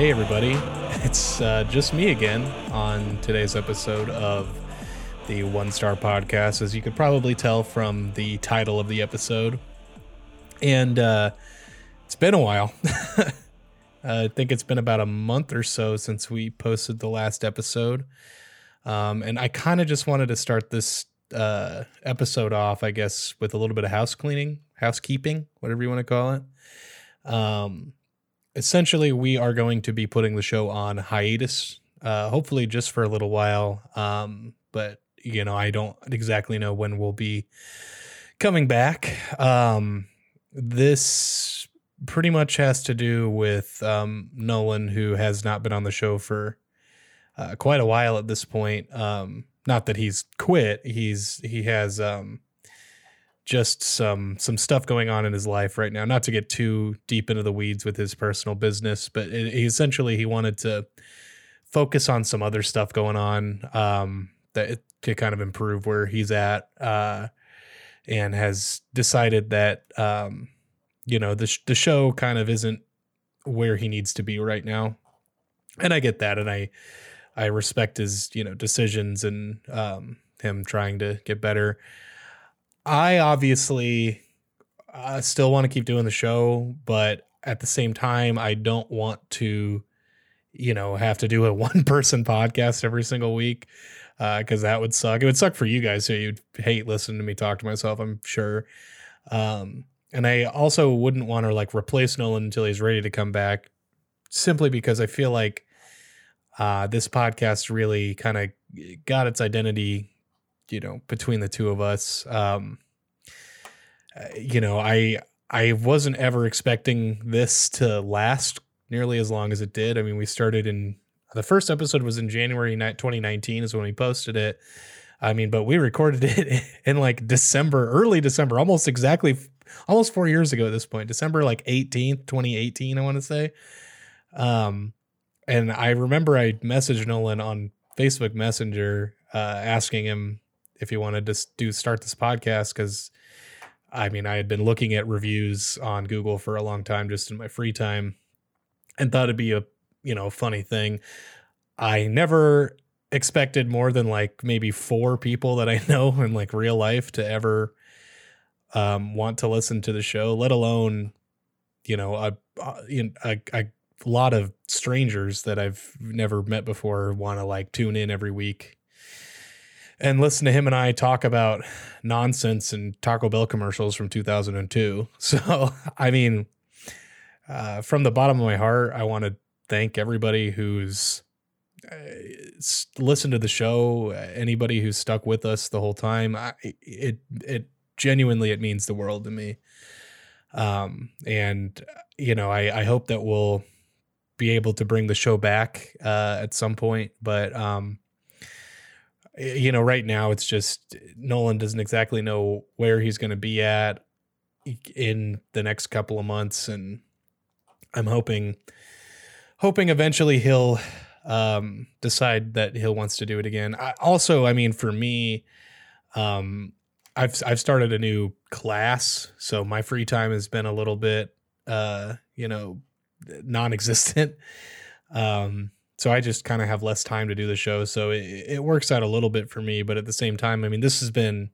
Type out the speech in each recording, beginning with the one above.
Hey, everybody. It's uh, just me again on today's episode of the One Star Podcast, as you could probably tell from the title of the episode. And uh, it's been a while. I think it's been about a month or so since we posted the last episode. Um, and I kind of just wanted to start this uh, episode off, I guess, with a little bit of house cleaning, housekeeping, whatever you want to call it. Um, essentially, we are going to be putting the show on hiatus, uh, hopefully just for a little while. Um, but you know, I don't exactly know when we'll be coming back. Um, this pretty much has to do with um, Nolan, who has not been on the show for uh, quite a while at this point. Um, not that he's quit; he's he has um, just some some stuff going on in his life right now. Not to get too deep into the weeds with his personal business, but it, he essentially he wanted to focus on some other stuff going on um, that could kind of improve where he's at, uh, and has decided that um, you know the sh- the show kind of isn't where he needs to be right now, and I get that, and I I respect his you know decisions and um, him trying to get better. I obviously uh, still want to keep doing the show, but at the same time, I don't want to, you know, have to do a one person podcast every single week because uh, that would suck. It would suck for you guys, so you'd hate listening to me talk to myself. I'm sure. Um, and I also wouldn't want to like replace Nolan until he's ready to come back, simply because I feel like uh, this podcast really kind of got its identity you know between the two of us. Um uh, you know i i wasn't ever expecting this to last nearly as long as it did. I mean we started in the first episode was in january 2019 is when we posted it. I mean but we recorded it in like december early december almost exactly almost four years ago at this point december like 18th 2018 i want to say. Um and i remember i messaged nolan on facebook messenger uh, asking him if you wanted to do start this podcast because I mean I had been looking at reviews on Google for a long time just in my free time and thought it'd be a you know funny thing. I never expected more than like maybe four people that I know in like real life to ever um, want to listen to the show, let alone you know a a, a, a lot of strangers that I've never met before want to like tune in every week and listen to him and I talk about nonsense and Taco Bell commercials from 2002. So, I mean, uh, from the bottom of my heart, I want to thank everybody who's uh, listened to the show, anybody who's stuck with us the whole time. I, it it genuinely it means the world to me. Um, and you know, I I hope that we'll be able to bring the show back uh, at some point, but um, you know, right now it's just Nolan doesn't exactly know where he's going to be at in the next couple of months, and I'm hoping, hoping eventually he'll um, decide that he'll wants to do it again. I, also, I mean, for me, um, I've I've started a new class, so my free time has been a little bit, uh, you know, non-existent. Um, so I just kind of have less time to do the show. So it, it works out a little bit for me, but at the same time, I mean, this has been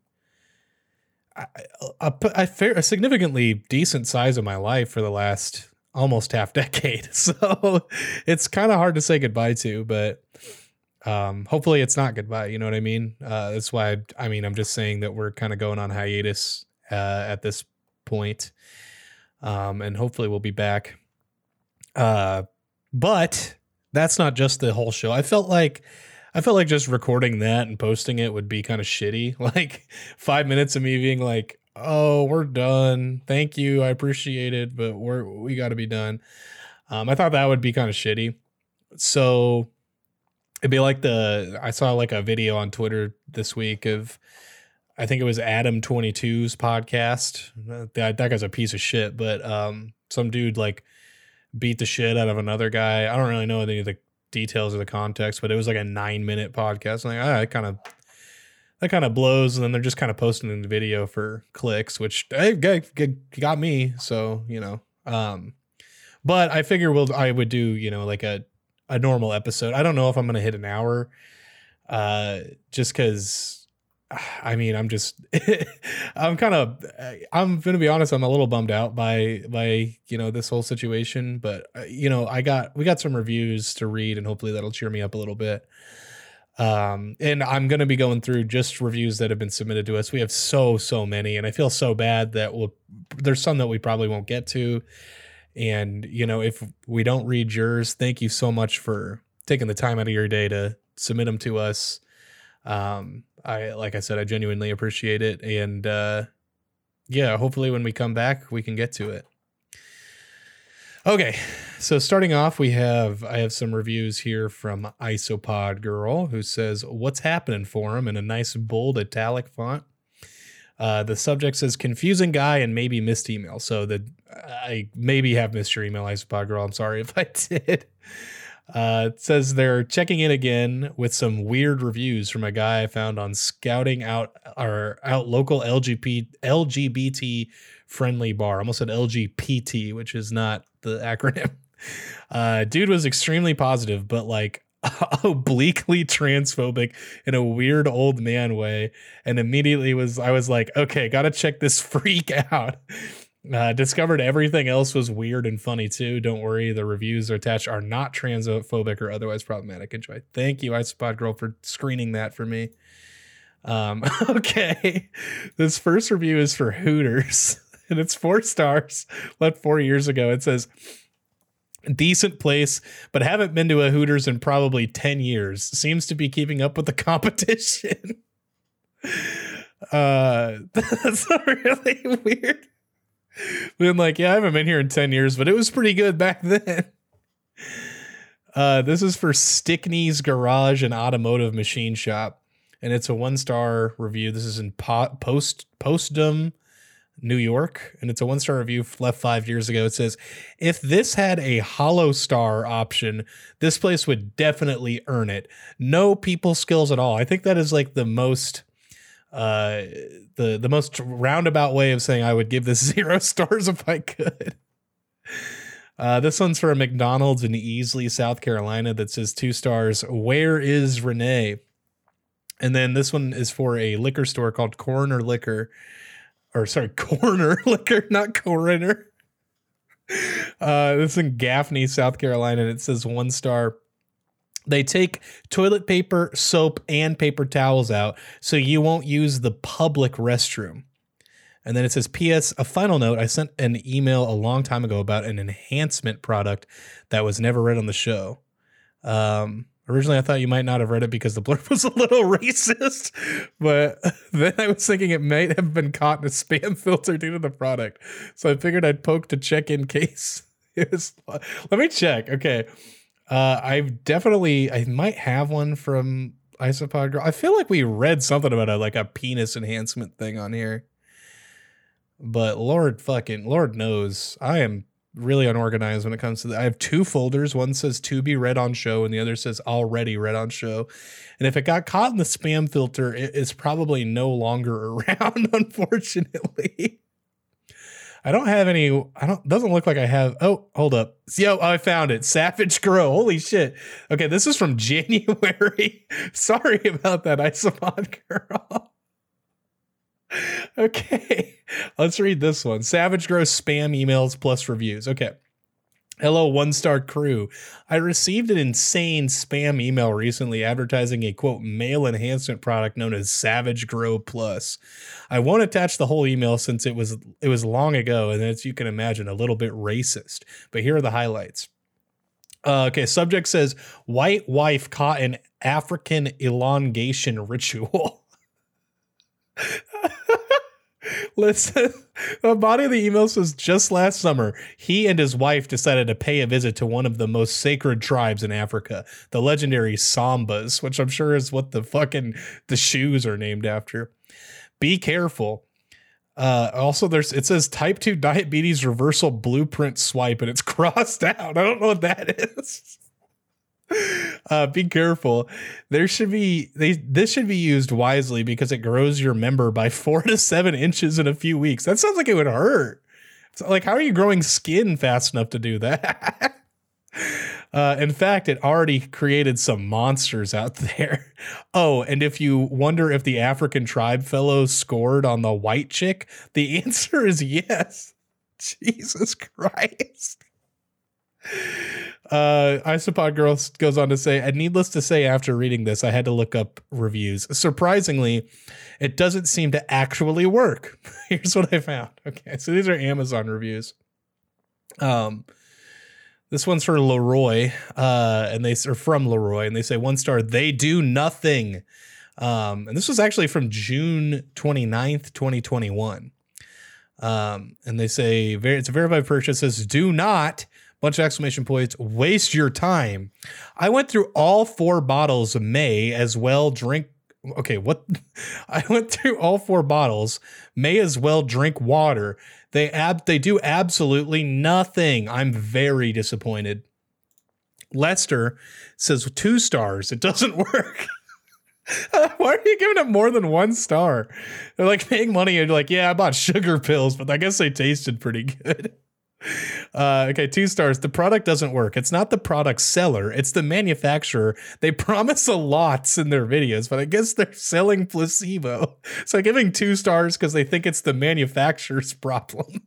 a, a, a, fair, a significantly decent size of my life for the last almost half decade. So it's kind of hard to say goodbye to, but um, hopefully it's not goodbye. You know what I mean? Uh, that's why I, I mean I'm just saying that we're kind of going on hiatus uh, at this point, um, and hopefully we'll be back. Uh, but that's not just the whole show. I felt like I felt like just recording that and posting it would be kind of shitty. Like five minutes of me being like, "Oh, we're done. Thank you. I appreciate it, but we're we got to be done." Um, I thought that would be kind of shitty. So it'd be like the I saw like a video on Twitter this week of I think it was Adam 22's podcast. That that guy's a piece of shit, but um, some dude like beat the shit out of another guy. I don't really know any of the details of the context, but it was like a nine minute podcast. I'm like, ah, that kind of that kind of blows. And then they're just kind of posting the video for clicks, which hey, got me. So you know, um, but I figure we'll I would do you know like a a normal episode. I don't know if I'm gonna hit an hour, uh, just because. I mean, I'm just, I'm kind of, I'm gonna be honest. I'm a little bummed out by by you know this whole situation, but uh, you know, I got we got some reviews to read, and hopefully that'll cheer me up a little bit. Um, and I'm to be going through just reviews that have been submitted to us. We have so, so many, and I feel so bad that we'll, there's some that we probably won't get to. And, you know, if we don't read yours, thank you so much for taking the time out of your day to submit them to us. Um, I, like I said, I genuinely appreciate it. And, uh, yeah, hopefully when we come back, we can get to it. Okay, so starting off, we have I have some reviews here from Isopod Girl who says, "What's happening for him?" in a nice bold italic font. Uh, the subject says confusing guy and maybe missed email. So that I maybe have missed your email, Isopod Girl. I'm sorry if I did. Uh, it says they're checking in again with some weird reviews from a guy I found on scouting out our out local LGBT LGBT friendly bar. Almost said LGBT, which is not the acronym. Uh, dude was extremely positive, but like obliquely transphobic in a weird old man way. And immediately was I was like, okay, gotta check this freak out. Uh, discovered everything else was weird and funny too. Don't worry, the reviews attached are not transphobic or otherwise problematic. Enjoy. Thank you, Spot Girl, for screening that for me. Um, okay, this first review is for Hooters. and it's four stars. Left four years ago. It says decent place, but haven't been to a Hooters in probably 10 years. Seems to be keeping up with the competition. uh that's really weird. Been like, yeah, I haven't been here in 10 years, but it was pretty good back then. Uh, this is for Stickney's Garage and Automotive Machine Shop, and it's a one star review. This is in po- post Potsdam, New York, and it's a one star review left five years ago. It says, if this had a hollow star option, this place would definitely earn it. No people skills at all. I think that is like the most uh the the most roundabout way of saying I would give this zero stars if I could. Uh, this one's for a McDonald's in Easley, South Carolina that says two stars. Where is Renee? And then this one is for a liquor store called Coroner Liquor or sorry, corner liquor, not coroner. Uh, this is in Gaffney, South Carolina, and it says one star. They take toilet paper, soap, and paper towels out so you won't use the public restroom. And then it says, P.S. A final note I sent an email a long time ago about an enhancement product that was never read on the show. Um, Originally, I thought you might not have read it because the blurb was a little racist, but then I was thinking it might have been caught in a spam filter due to the product. So I figured I'd poke to check in case it was. Let me check. Okay. Uh, I've definitely, I might have one from Isopod Girl. I feel like we read something about a like a penis enhancement thing on here. But Lord fucking, Lord knows, I am really unorganized when it comes to that. I have two folders. One says to be read on show, and the other says already read on show. And if it got caught in the spam filter, it is probably no longer around, unfortunately. I don't have any. I don't. Doesn't look like I have. Oh, hold up. Yo, oh, I found it. Savage Grow. Holy shit. Okay, this is from January. Sorry about that, Isopod girl. okay, let's read this one. Savage Gross spam emails plus reviews. Okay. Hello, one star crew. I received an insane spam email recently advertising a quote male enhancement product known as Savage Grow Plus. I won't attach the whole email since it was it was long ago and as you can imagine a little bit racist. But here are the highlights. Uh, okay, subject says white wife caught in African elongation ritual. Listen, the body of the email says just last summer, he and his wife decided to pay a visit to one of the most sacred tribes in Africa, the legendary Sambas, which I'm sure is what the fucking the shoes are named after. Be careful. Uh, also, there's it says type 2 diabetes reversal blueprint swipe, and it's crossed out. I don't know what that is. uh, be careful. There should be they this should be used wisely because it grows your member by four to seven inches in a few weeks. That sounds like it would hurt. So, like, how are you growing skin fast enough to do that? Uh, in fact, it already created some monsters out there. Oh, and if you wonder if the African tribe fellows scored on the white chick, the answer is yes. Jesus Christ. Uh, Isopod Girl goes on to say, and needless to say, after reading this, I had to look up reviews. Surprisingly, it doesn't seem to actually work. Here's what I found. Okay, so these are Amazon reviews. Um, this one's for Leroy, uh, and they are from Leroy, and they say one star. They do nothing. Um, and this was actually from June 29th, 2021. Um, and they say it's a verified purchase. Says do not bunch of exclamation points. Waste your time. I went through all four bottles of May as well. Drink. Okay, what? I went through all four bottles. May as well drink water. They ab they do absolutely nothing. I'm very disappointed. Lester says two stars. It doesn't work. Why are you giving it more than one star? They're like paying money and like, yeah, I bought sugar pills, but I guess they tasted pretty good. Uh, okay, two stars. The product doesn't work. It's not the product seller, it's the manufacturer. They promise a lot in their videos, but I guess they're selling placebo. So giving two stars because they think it's the manufacturer's problem.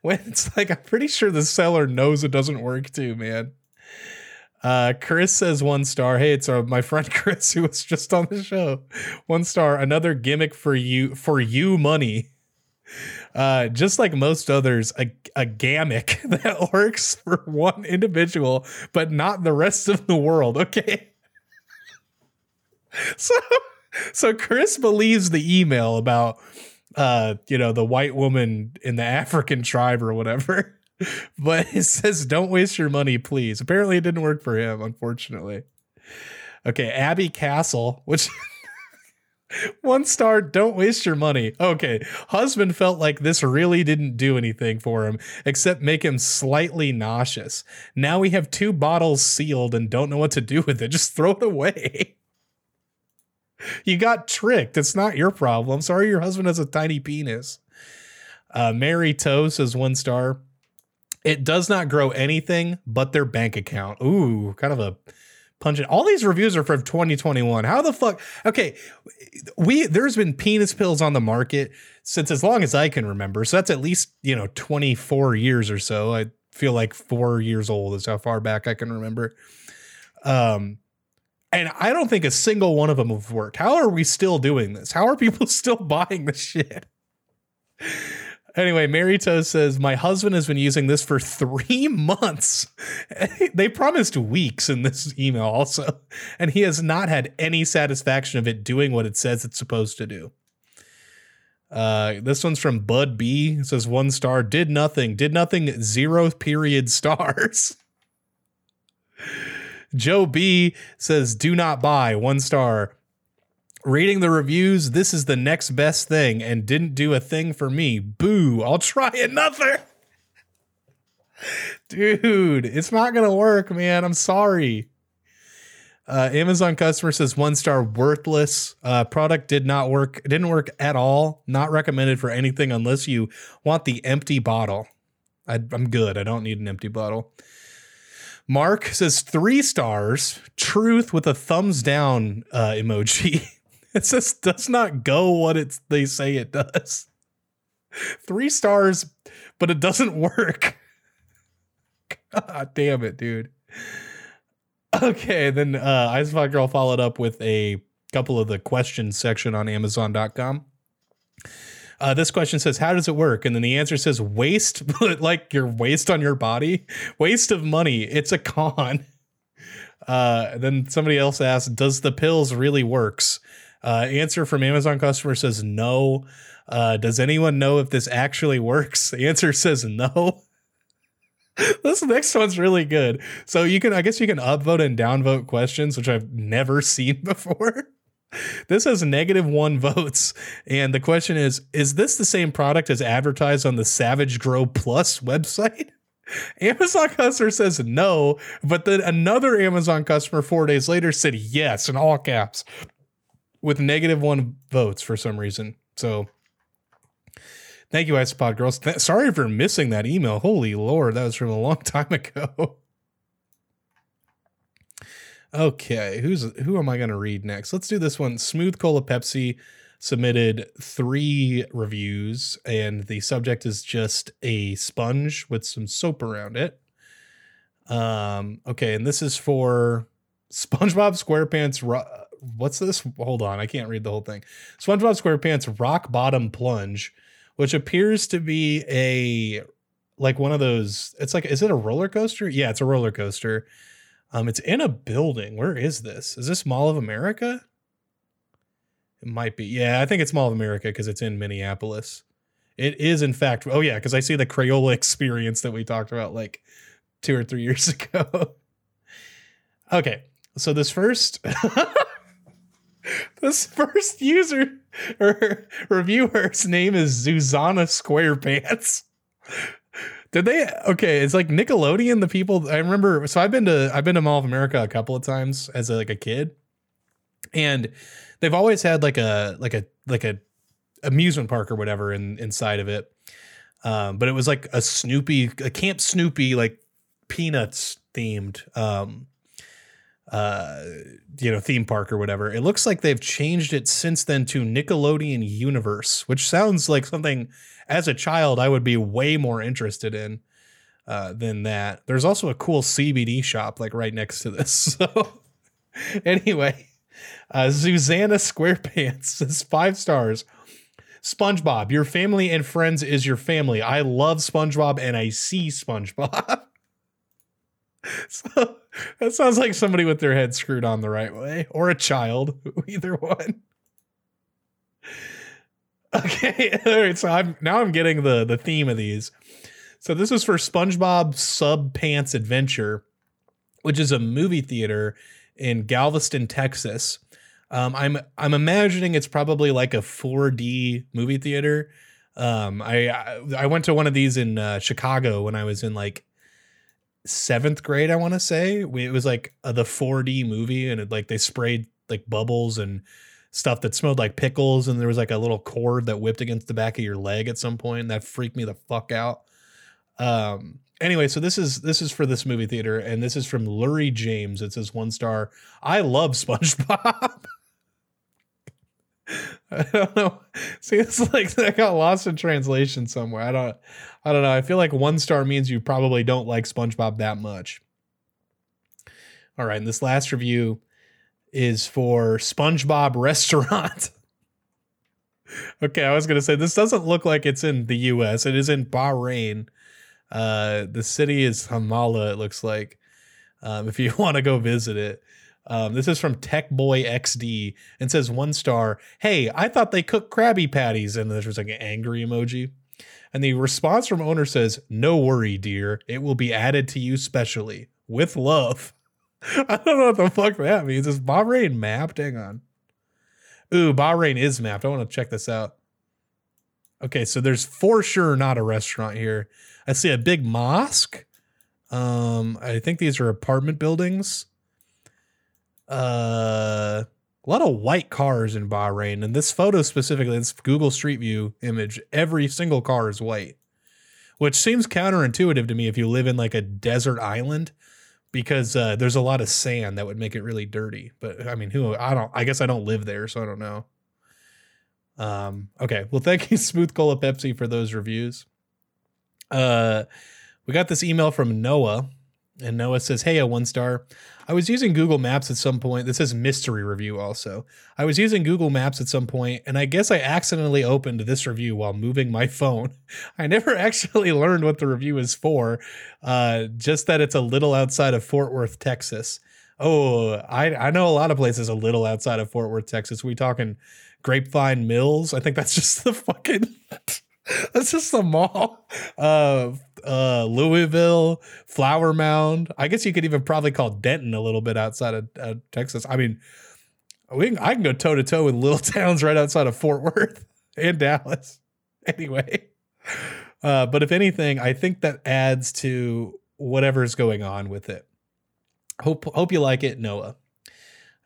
When it's like, I'm pretty sure the seller knows it doesn't work too, man. Uh, Chris says one star. Hey, it's uh, my friend Chris who was just on the show. One star. Another gimmick for you for you money. Uh, just like most others, a, a that works for one individual, but not the rest of the world. Okay. so, so Chris believes the email about, uh, you know, the white woman in the African tribe or whatever, but it says, don't waste your money, please. Apparently, it didn't work for him, unfortunately. Okay, Abby Castle, which one star, don't waste your money. Okay, husband felt like this really didn't do anything for him except make him slightly nauseous. Now we have two bottles sealed and don't know what to do with it. Just throw it away. You got tricked. It's not your problem. Sorry, your husband has a tiny penis. Uh, Mary Toe says one star. It does not grow anything but their bank account. Ooh, kind of a punching. All these reviews are from 2021. How the fuck? Okay, we there's been penis pills on the market since as long as I can remember. So that's at least you know 24 years or so. I feel like four years old is how far back I can remember. Um, and I don't think a single one of them have worked. How are we still doing this? How are people still buying this shit? Anyway, Mary says, My husband has been using this for three months. they promised weeks in this email also, and he has not had any satisfaction of it doing what it says it's supposed to do. Uh, this one's from Bud B. It says one star, did nothing, did nothing, zero period stars. Joe B says, do not buy, one star reading the reviews, this is the next best thing and didn't do a thing for me. Boo, I'll try another. Dude, it's not going to work, man. I'm sorry. Uh, Amazon customer says one star worthless. Uh, product did not work. Didn't work at all. Not recommended for anything unless you want the empty bottle. I, am good. I don't need an empty bottle. Mark says three stars. Truth with a thumbs down uh, emoji. It just does not go what it's they say it does. Three stars, but it doesn't work. God damn it, dude. Okay, then uh Ice Girl followed up with a couple of the questions section on Amazon.com. Uh, this question says, How does it work? And then the answer says, Waste, like your waste on your body, waste of money. It's a con. Uh, then somebody else asked, Does the pills really works? Uh, answer from Amazon customer says no. Uh, does anyone know if this actually works? The answer says no. this next one's really good. So you can, I guess, you can upvote and downvote questions, which I've never seen before. This has negative one votes, and the question is: Is this the same product as advertised on the Savage Grow Plus website? Amazon customer says no, but then another Amazon customer four days later said yes in all caps with negative one votes for some reason. So Thank you, Isopod Girls. Th- sorry for missing that email. Holy Lord, that was from a long time ago. okay, who's who am I going to read next? Let's do this one. Smooth Cola Pepsi submitted three reviews, and the subject is just a sponge with some soap around it. Um, okay, and this is for SpongeBob SquarePants. What's this? Hold on, I can't read the whole thing. SpongeBob SquarePants Rock Bottom Plunge, which appears to be a like one of those. It's like, is it a roller coaster? Yeah, it's a roller coaster. Um, it's in a building. Where is this? Is this Mall of America? It might be. Yeah, I think it's Mall of America because it's in Minneapolis. It is, in fact. Oh yeah, because I see the Crayola experience that we talked about like two or three years ago. okay, so this first, this first user or reviewer's name is Zuzana Squarepants. Did they? Okay, it's like Nickelodeon. The people I remember. So I've been to I've been to Mall of America a couple of times as a, like a kid, and they've always had like a like a like a amusement park or whatever in inside of it. Um, but it was like a Snoopy, a Camp Snoopy, like Peanuts themed, um, uh, you know, theme park or whatever. It looks like they've changed it since then to Nickelodeon Universe, which sounds like something as a child I would be way more interested in uh, than that. There's also a cool CBD shop like right next to this. So anyway, uh, Susanna Squarepants says five stars. SpongeBob, your family and friends is your family. I love SpongeBob and I see SpongeBob. so that sounds like somebody with their head screwed on the right way or a child, either one. Okay, all right. So I'm now I'm getting the the theme of these. So this is for SpongeBob Sub Pants Adventure, which is a movie theater in Galveston, Texas. Um, I'm I'm imagining it's probably like a 4D movie theater. Um, I I went to one of these in uh, Chicago when I was in like seventh grade. I want to say we, it was like the 4D movie, and it, like they sprayed like bubbles and stuff that smelled like pickles, and there was like a little cord that whipped against the back of your leg at some point. And that freaked me the fuck out. Um, anyway, so this is this is for this movie theater, and this is from Lurie James. It says one star. I love SpongeBob. I don't know. See, it's like I got lost in translation somewhere. I don't. I don't know. I feel like one star means you probably don't like SpongeBob that much. All right, and this last review is for SpongeBob Restaurant. okay, I was gonna say this doesn't look like it's in the U.S. It is in Bahrain. Uh, the city is Hamala. It looks like. Um, if you want to go visit it. Um, this is from Tech Boy XD and says one star. Hey, I thought they cooked Krabby Patties, and there's like an angry emoji. And the response from owner says, "No worry, dear. It will be added to you specially with love." I don't know what the fuck that means. Is Bahrain mapped? Hang on. Ooh, Bahrain is mapped. I want to check this out. Okay, so there's for sure not a restaurant here. I see a big mosque. Um, I think these are apartment buildings uh, a lot of white cars in Bahrain. And this photo specifically, this Google Street View image, every single car is white, which seems counterintuitive to me if you live in like a desert island because uh, there's a lot of sand that would make it really dirty. But I mean, who I don't, I guess I don't live there, so I don't know. Um, okay. Well, thank you, Smooth Cola Pepsi, for those reviews. Uh, we got this email from Noah, and Noah says, Hey, a one star. I was using Google Maps at some point. This is mystery review also. I was using Google Maps at some point, and I guess I accidentally opened this review while moving my phone. I never actually learned what the review is for, uh, just that it's a little outside of Fort Worth, Texas. Oh, I, I know a lot of places a little outside of Fort Worth, Texas. We talking Grapevine Mills? I think that's just the fucking that's just the mall. Uh, uh, Lewisville, Flower Mound. I guess you could even probably call Denton a little bit outside of uh, Texas. I mean, we can, I can go toe to toe with little towns right outside of Fort Worth and Dallas. Anyway, uh, but if anything, I think that adds to whatever's going on with it. Hope hope you like it, Noah.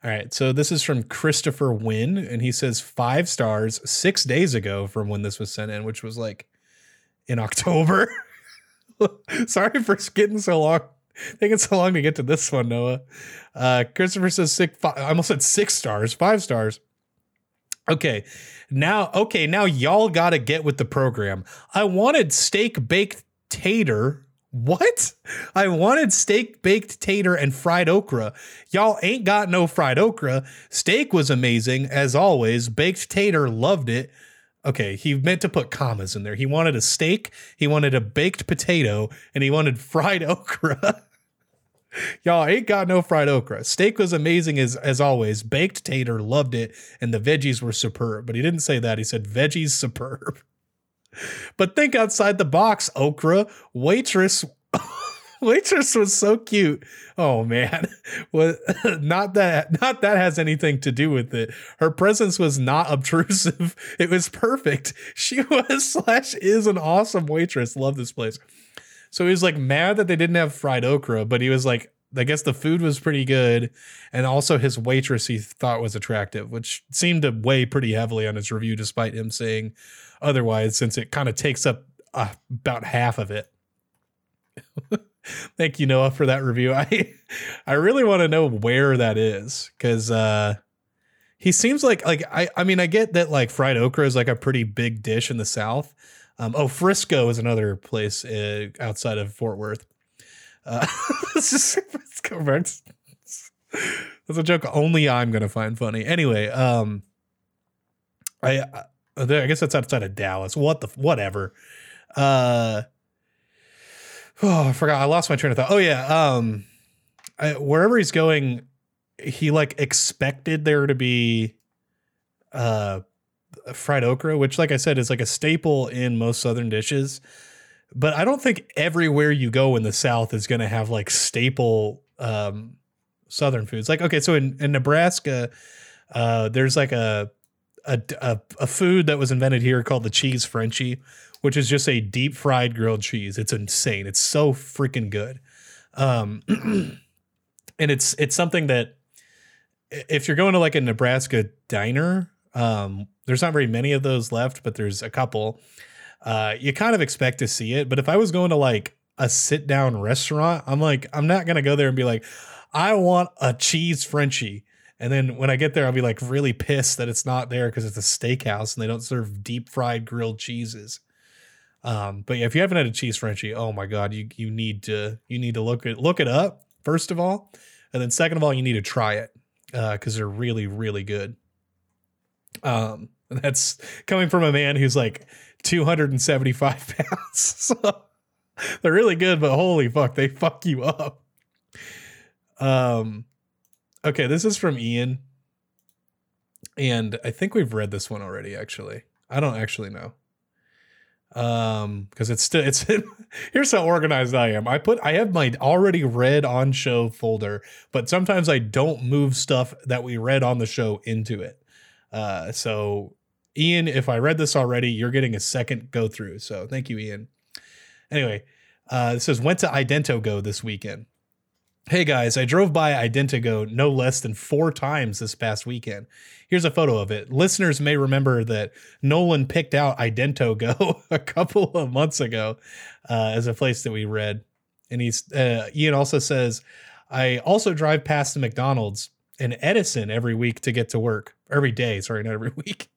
All right, so this is from Christopher Wynn, and he says five stars six days ago from when this was sent in, which was like in October. Sorry for getting so long, taking so long to get to this one, Noah. Uh, Christopher says six. Five, I almost said six stars, five stars. Okay, now okay, now y'all got to get with the program. I wanted steak baked tater. What? I wanted steak baked tater and fried okra. Y'all ain't got no fried okra. Steak was amazing as always. Baked tater loved it. Okay, he meant to put commas in there. He wanted a steak, he wanted a baked potato, and he wanted fried okra. Y'all ain't got no fried okra. Steak was amazing as as always. Baked tater loved it, and the veggies were superb. But he didn't say that. He said veggies superb. But think outside the box, okra. Waitress waitress was so cute. Oh man. Not that not that has anything to do with it. Her presence was not obtrusive. It was perfect. She was slash is an awesome waitress. Love this place. So he was like mad that they didn't have fried okra, but he was like, I guess the food was pretty good. And also his waitress he thought was attractive, which seemed to weigh pretty heavily on his review, despite him saying otherwise, since it kind of takes up uh, about half of it. Thank you, Noah, for that review. I I really want to know where that is because uh, he seems like like I I mean I get that like fried okra is like a pretty big dish in the South. Um, oh, Frisco is another place uh, outside of Fort Worth. Uh, just let's. That's a joke only I'm gonna find funny. Anyway, um, I I guess that's outside of Dallas. What the whatever. Uh Oh, I forgot. I lost my train of thought. Oh yeah. Um, I, wherever he's going, he like expected there to be uh fried okra, which, like I said, is like a staple in most southern dishes. But I don't think everywhere you go in the South is going to have like staple um, southern foods. Like, okay, so in, in Nebraska, uh, there's like a, a, a a food that was invented here called the cheese Frenchie, which is just a deep fried grilled cheese. It's insane. It's so freaking good. Um, and it's it's something that if you're going to like a Nebraska diner, um, there's not very many of those left, but there's a couple. Uh, you kind of expect to see it, but if I was going to like a sit down restaurant, I'm like, I'm not gonna go there and be like, I want a cheese Frenchie. And then when I get there, I'll be like really pissed that it's not there because it's a steakhouse and they don't serve deep fried grilled cheeses. Um, but yeah, if you haven't had a cheese Frenchie, oh my god, you you need to you need to look it look it up first of all, and then second of all, you need to try it because uh, they're really really good. Um, that's coming from a man who's like 275 pounds, so they're really good, but holy fuck, they fuck you up. Um, okay, this is from Ian, and I think we've read this one already. Actually, I don't actually know. Um because it's still it's here's how organized i am. I put i have my already read on show folder but sometimes i don't move stuff that we read on the show into it. Uh so ian if i read this already you're getting a second go through. So thank you ian. Anyway uh it says went to idento Go this weekend Hey guys, I drove by IdentoGO no less than four times this past weekend. Here's a photo of it. Listeners may remember that Nolan picked out IdentoGO a couple of months ago uh, as a place that we read. And he's uh, Ian also says, I also drive past the McDonald's in Edison every week to get to work. Every day, sorry, not every week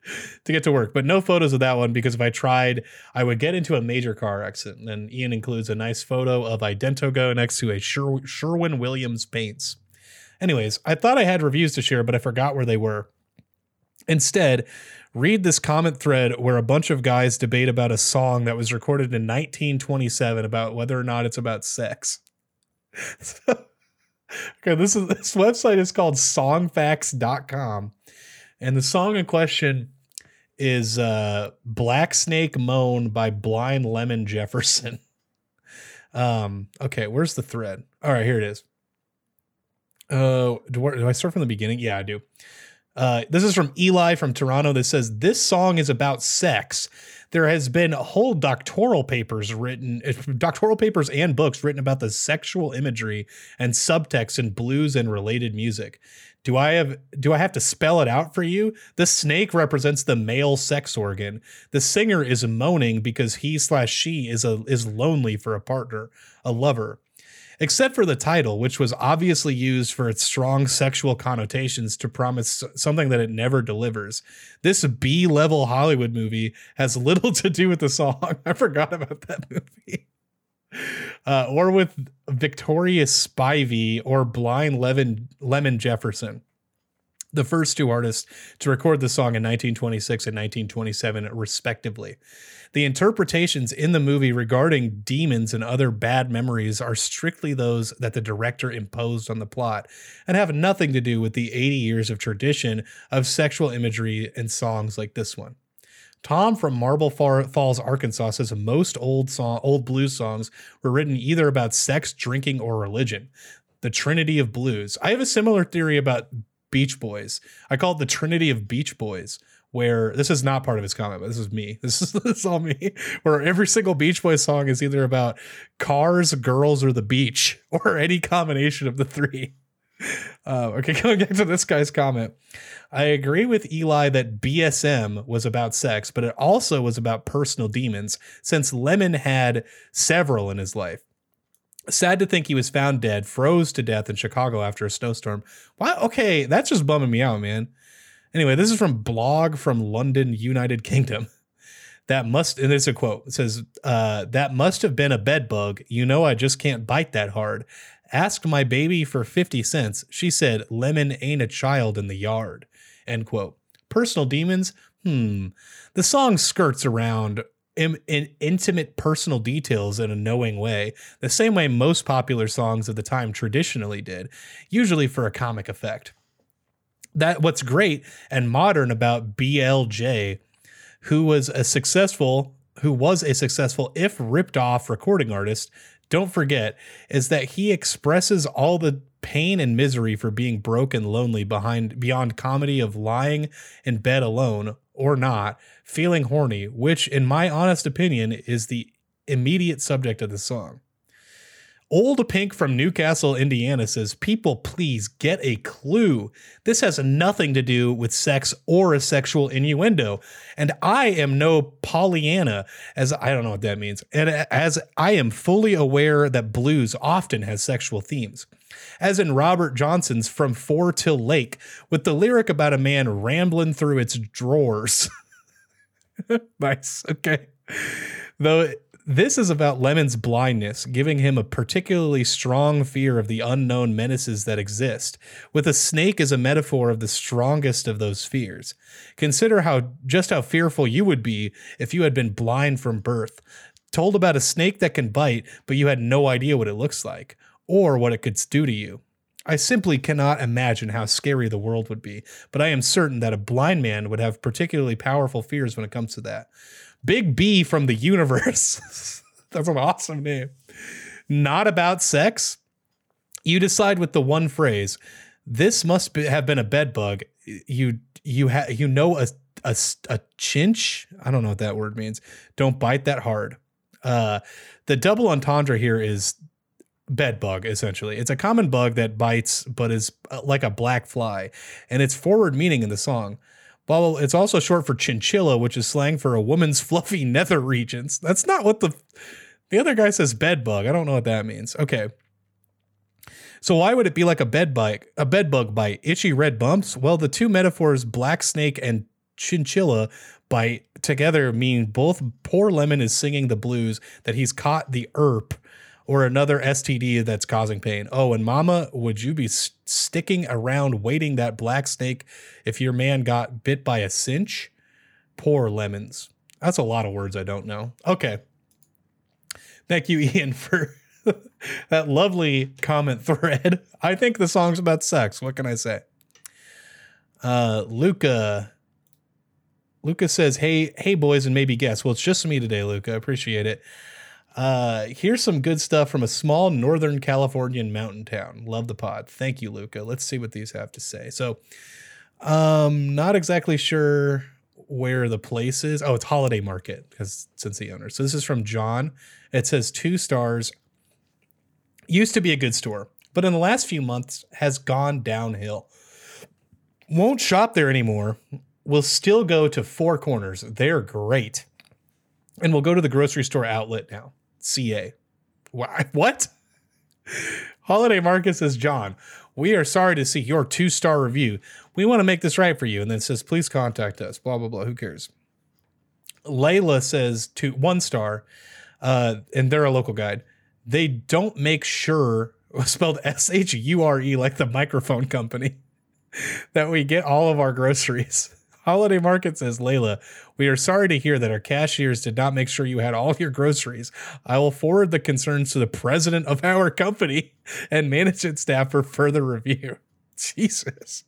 to get to work. But no photos of that one because if I tried, I would get into a major car accident. And Ian includes a nice photo of Identogo next to a Sher- Sherwin Williams paints. Anyways, I thought I had reviews to share, but I forgot where they were. Instead, read this comment thread where a bunch of guys debate about a song that was recorded in 1927 about whether or not it's about sex. okay, this is this website is called songfacts.com. And the song in question is uh Black Snake Moan by Blind Lemon Jefferson. um, okay, where's the thread? All right, here it is. Uh do, do I start from the beginning? Yeah, I do. Uh, this is from Eli from Toronto that says this song is about sex. There has been whole doctoral papers written, eh, doctoral papers and books written about the sexual imagery and subtext in blues and related music. Do I have do I have to spell it out for you? The snake represents the male sex organ. The singer is moaning because he slash she is a is lonely for a partner, a lover except for the title, which was obviously used for its strong sexual connotations to promise something that it never delivers. This B level Hollywood movie has little to do with the song. I forgot about that movie. Uh, or with Victoria Spivey or Blind Lemon, Lemon Jefferson the first two artists to record the song in 1926 and 1927, respectively. The interpretations in the movie regarding demons and other bad memories are strictly those that the director imposed on the plot and have nothing to do with the 80 years of tradition of sexual imagery in songs like this one. Tom from Marble Falls, Arkansas says most old song, old blues songs were written either about sex, drinking, or religion. The Trinity of Blues. I have a similar theory about Beach Boys. I call it the Trinity of Beach Boys, where this is not part of his comment, but this is me. This is, this is all me. Where every single Beach Boys song is either about cars, girls, or the beach, or any combination of the three. Uh, okay, going back to this guy's comment. I agree with Eli that BSM was about sex, but it also was about personal demons, since Lemon had several in his life. Sad to think he was found dead, froze to death in Chicago after a snowstorm. Why? Okay, that's just bumming me out, man. Anyway, this is from blog from London, United Kingdom. That must, and there's a quote. It says, uh, "That must have been a bed bug. You know, I just can't bite that hard." Asked my baby for fifty cents. She said, "Lemon ain't a child in the yard." End quote. Personal demons. Hmm. The song skirts around in, in intimate personal details in a knowing way, the same way most popular songs of the time traditionally did, usually for a comic effect that what's great and modern about BLJ, who was a successful, who was a successful, if ripped off recording artist, don't forget, is that he expresses all the pain and misery for being broke and lonely behind beyond comedy of lying in bed alone or not, feeling horny, which in my honest opinion is the immediate subject of the song. Old Pink from Newcastle, Indiana says, People, please get a clue. This has nothing to do with sex or a sexual innuendo. And I am no Pollyanna, as I don't know what that means. And as I am fully aware that blues often has sexual themes. As in Robert Johnson's From Four Till Late, with the lyric about a man rambling through its drawers. nice. Okay. Though this is about Lemon's blindness, giving him a particularly strong fear of the unknown menaces that exist, with a snake as a metaphor of the strongest of those fears. Consider how just how fearful you would be if you had been blind from birth, told about a snake that can bite, but you had no idea what it looks like, or what it could do to you. I simply cannot imagine how scary the world would be, but I am certain that a blind man would have particularly powerful fears when it comes to that. Big B from the universe. That's an awesome name. Not about sex. You decide with the one phrase. This must be, have been a bed bug. You you have you know a, a a chinch. I don't know what that word means. Don't bite that hard. Uh, the double entendre here is bed bug essentially it's a common bug that bites but is uh, like a black fly and its forward meaning in the song well, it's also short for chinchilla, which is slang for a woman's fluffy nether regions. That's not what the the other guy says bed bug. I don't know what that means. Okay. So why would it be like a bed bite, a bed bug bite? Itchy red bumps? Well, the two metaphors black snake and chinchilla bite together mean both poor lemon is singing the blues that he's caught the erp or another STD that's causing pain. Oh, and mama, would you be sticking around waiting that black snake if your man got bit by a cinch? Poor lemons. That's a lot of words I don't know. Okay. Thank you, Ian, for that lovely comment thread. I think the song's about sex. What can I say? Uh, Luca. Luca says, "Hey, hey, boys, and maybe guests." Well, it's just me today, Luca. Appreciate it. Uh, here's some good stuff from a small Northern Californian mountain town. Love the pod. Thank you, Luca. Let's see what these have to say. So, Um, not exactly sure where the place is. Oh, it's Holiday Market because since the owner. So this is from John. It says two stars. Used to be a good store, but in the last few months has gone downhill. Won't shop there anymore. We'll still go to Four Corners. They're great. And we'll go to the grocery store outlet now. CA. What? Holiday Marcus says, John, we are sorry to see your two star review. We want to make this right for you. And then says, please contact us. Blah, blah, blah. Who cares? Layla says to one star, uh, and they're a local guide. They don't make sure, spelled S H U R E, like the microphone company, that we get all of our groceries. Holiday Market says, Layla, we are sorry to hear that our cashiers did not make sure you had all your groceries. I will forward the concerns to the president of our company and management staff for further review. Jesus.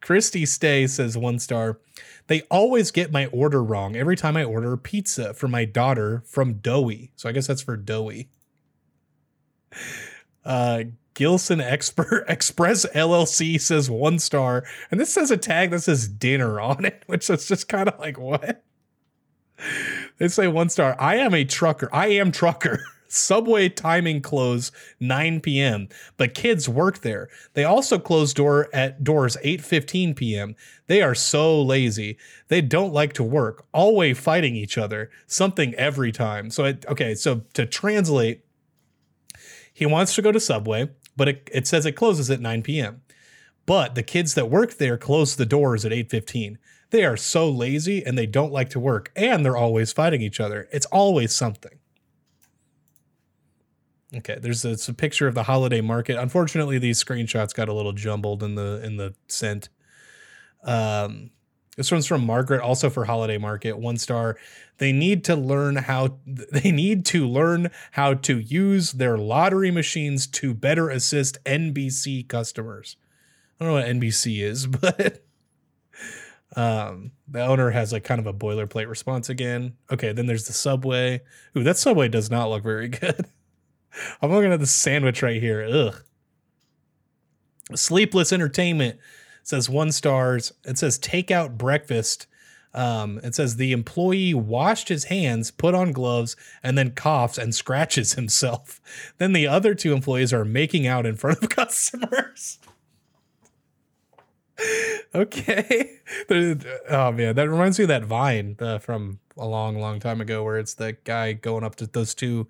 Christy Stay says one star. They always get my order wrong every time I order pizza for my daughter from Doughy. So I guess that's for Doughy. Uh, Gilson Expert Express LLC says one star, and this says a tag that says dinner on it, which is just kind of like what? They say one star. I am a trucker. I am trucker. Subway timing close 9 p.m. But kids work there. They also close door at doors 8:15 p.m. They are so lazy. They don't like to work. Always fighting each other. Something every time. So it, okay, so to translate, he wants to go to Subway but it, it says it closes at 9 p.m. But the kids that work there close the doors at 8:15. They are so lazy and they don't like to work and they're always fighting each other. It's always something. Okay, there's a, a, picture of the holiday market. Unfortunately, these screenshots got a little jumbled in the in the sent. Um, this one's from Margaret, also for Holiday Market, one star. They need to learn how they need to learn how to use their lottery machines to better assist NBC customers. I don't know what NBC is, but um, the owner has like kind of a boilerplate response again. Okay, then there's the subway. Ooh, that subway does not look very good. I'm looking at the sandwich right here. Ugh. Sleepless Entertainment says one stars. It says takeout breakfast. Um, it says the employee washed his hands, put on gloves, and then coughs and scratches himself. Then the other two employees are making out in front of customers. okay. oh man, that reminds me of that Vine uh, from a long, long time ago where it's the guy going up to those two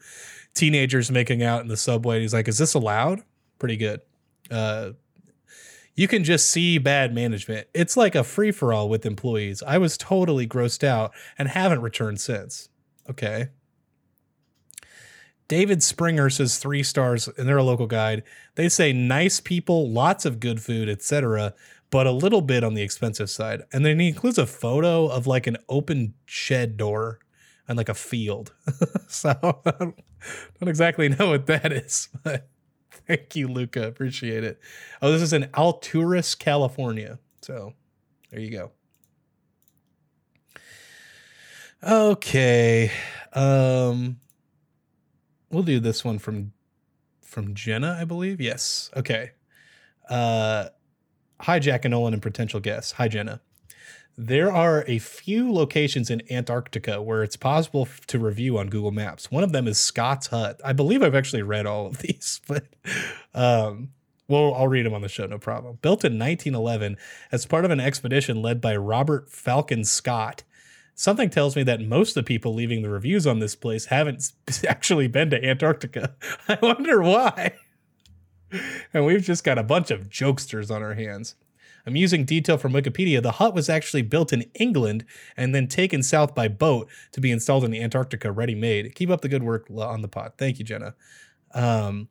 teenagers making out in the subway. He's like, "Is this allowed?" Pretty good. Uh, you can just see bad management. It's like a free for all with employees. I was totally grossed out and haven't returned since. Okay. David Springer says three stars, and they're a local guide. They say nice people, lots of good food, etc., but a little bit on the expensive side. And then he includes a photo of like an open shed door and like a field. so I don't, exactly know what that is, but Thank you, Luca. Appreciate it. Oh, this is in Alturas, California. So there you go. Okay. Um we'll do this one from from Jenna, I believe. Yes. Okay. Uh hi Jack and Nolan and potential guests. Hi Jenna there are a few locations in Antarctica where it's possible to review on Google Maps. One of them is Scott's Hut. I believe I've actually read all of these, but um, well, I'll read them on the show, no problem. Built in 1911 as part of an expedition led by Robert Falcon Scott. Something tells me that most of the people leaving the reviews on this place haven't actually been to Antarctica. I wonder why. And we've just got a bunch of jokesters on our hands. Amusing detail from Wikipedia the hut was actually built in England and then taken south by boat to be installed in Antarctica ready made. Keep up the good work on the pod. Thank you, Jenna. Um,